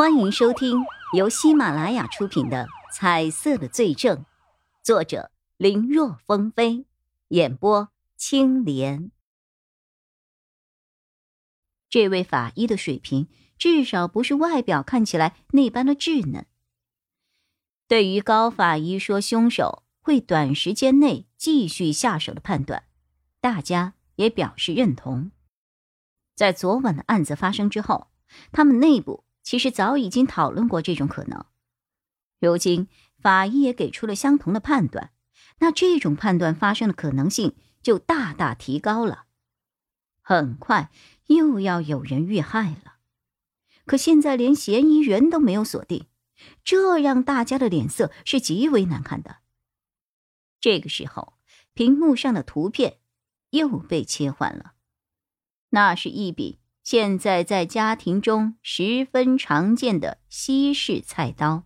欢迎收听由喜马拉雅出品的《彩色的罪证》，作者林若风飞，演播青莲。这位法医的水平，至少不是外表看起来那般的稚嫩。对于高法医说凶手会短时间内继续下手的判断，大家也表示认同。在昨晚的案子发生之后，他们内部。其实早已经讨论过这种可能，如今法医也给出了相同的判断，那这种判断发生的可能性就大大提高了。很快又要有人遇害了，可现在连嫌疑人都没有锁定，这让大家的脸色是极为难看的。这个时候，屏幕上的图片又被切换了，那是一笔。现在在家庭中十分常见的西式菜刀，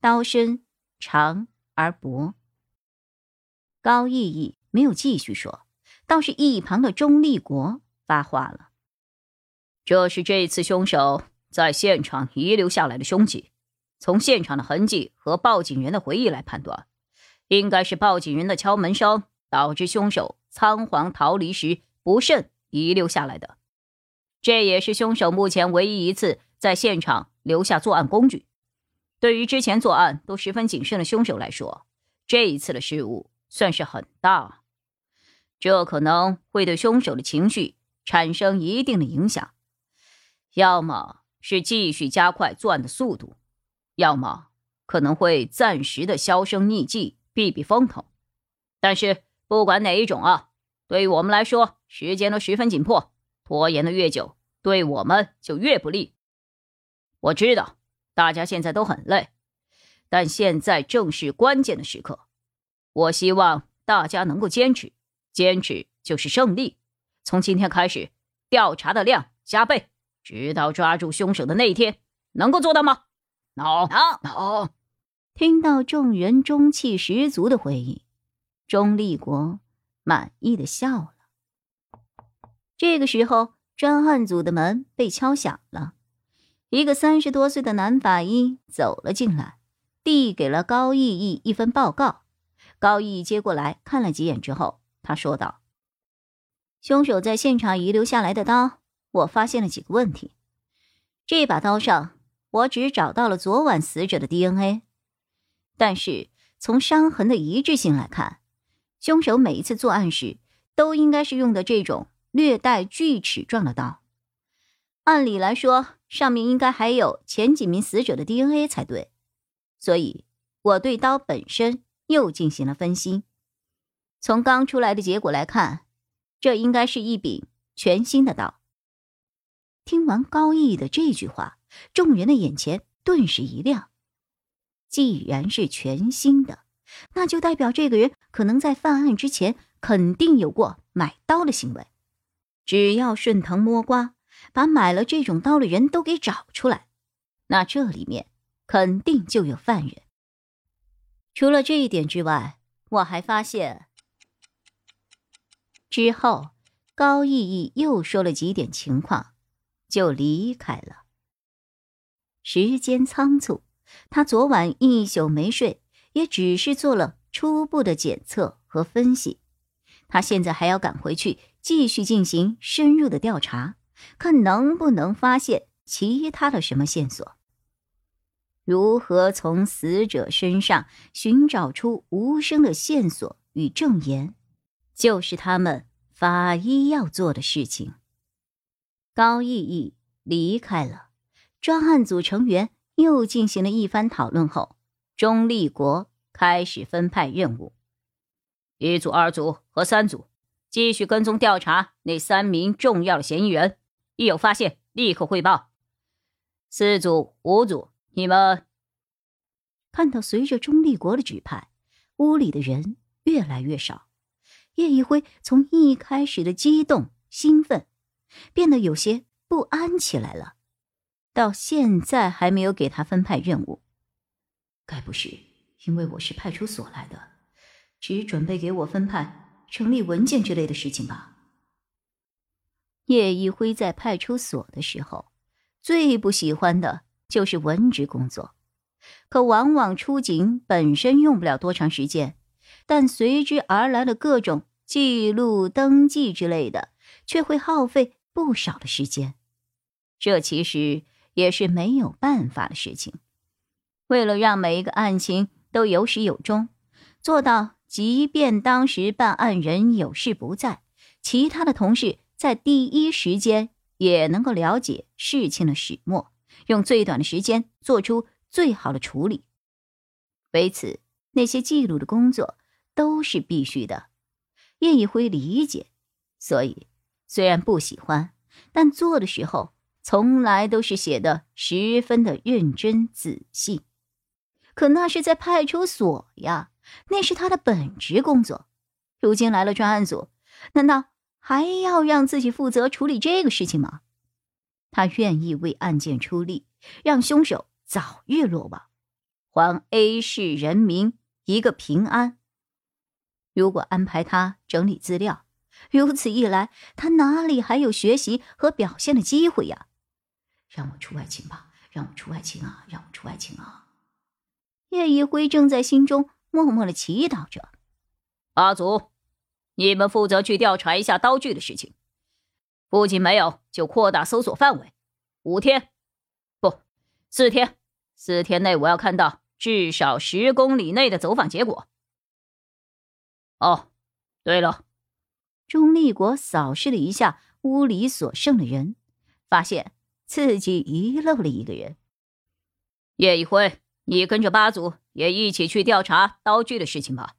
刀身长而薄。高毅毅没有继续说，倒是一旁的钟立国发话了：“这是这次凶手在现场遗留下来的凶器，从现场的痕迹和报警人的回忆来判断，应该是报警人的敲门声导致凶手仓皇逃离时不慎遗留下来的。”这也是凶手目前唯一一次在现场留下作案工具。对于之前作案都十分谨慎的凶手来说，这一次的失误算是很大，这可能会对凶手的情绪产生一定的影响。要么是继续加快作案的速度，要么可能会暂时的销声匿迹，避避风头。但是不管哪一种啊，对于我们来说，时间都十分紧迫。拖延的越久，对我们就越不利。我知道大家现在都很累，但现在正是关键的时刻。我希望大家能够坚持，坚持就是胜利。从今天开始，调查的量加倍，直到抓住凶手的那一天。能够做到吗？能，能，能。听到众人中气十足的回应，钟立国满意的笑了。这个时候，专案组的门被敲响了。一个三十多岁的男法医走了进来，递给了高毅毅一份报告。高毅接过来看了几眼之后，他说道：“凶手在现场遗留下来的刀，我发现了几个问题。这把刀上，我只找到了昨晚死者的 DNA，但是从伤痕的一致性来看，凶手每一次作案时都应该是用的这种。”略带锯齿状的刀，按理来说，上面应该还有前几名死者的 DNA 才对。所以，我对刀本身又进行了分析。从刚出来的结果来看，这应该是一柄全新的刀。听完高毅的这句话，众人的眼前顿时一亮。既然是全新的，那就代表这个人可能在犯案之前肯定有过买刀的行为。只要顺藤摸瓜，把买了这种刀的人都给找出来，那这里面肯定就有犯人。除了这一点之外，我还发现……之后，高毅毅又说了几点情况，就离开了。时间仓促，他昨晚一宿没睡，也只是做了初步的检测和分析。他现在还要赶回去。继续进行深入的调查，看能不能发现其他的什么线索。如何从死者身上寻找出无声的线索与证言，就是他们法医要做的事情。高毅毅离开了，专案组成员又进行了一番讨论后，钟立国开始分派任务：一组、二组和三组。继续跟踪调查那三名重要的嫌疑人，一有发现立刻汇报。四组、五组，你们看到随着钟立国的指派，屋里的人越来越少。叶一辉从一开始的激动兴奋，变得有些不安起来了。到现在还没有给他分派任务，该不是因为我是派出所来的，只准备给我分派？成立文件之类的事情吧。叶一辉在派出所的时候，最不喜欢的就是文职工作，可往往出警本身用不了多长时间，但随之而来的各种记录、登记之类的，却会耗费不少的时间。这其实也是没有办法的事情。为了让每一个案情都有始有终，做到即便当时办案人有事不在，其他的同事在第一时间也能够了解事情的始末。用最短的时间做出最好的处理，为此那些记录的工作都是必须的。叶一辉理解，所以虽然不喜欢，但做的时候从来都是写的十分的认真仔细。可那是在派出所呀，那是他的本职工作。如今来了专案组，难道还要让自己负责处理这个事情吗？他愿意为案件出力，让凶手早日落网，还 A 市人民一个平安。如果安排他整理资料，如此一来，他哪里还有学习和表现的机会呀？让我出外勤吧，让我出外勤啊，让我出外勤啊！叶一辉正在心中默默的祈祷着。阿祖，你们负责去调查一下刀具的事情。不仅没有，就扩大搜索范围，五天，不，四天，四天内我要看到至少十公里内的走访结果。哦，对了，钟立国扫视了一下屋里所剩的人，发现自己遗漏了一个人。叶一辉，你跟着八组也一起去调查刀具的事情吧。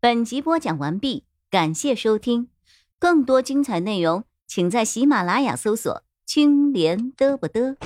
本集播讲完毕，感谢收听。更多精彩内容，请在喜马拉雅搜索“青莲嘚不嘚”。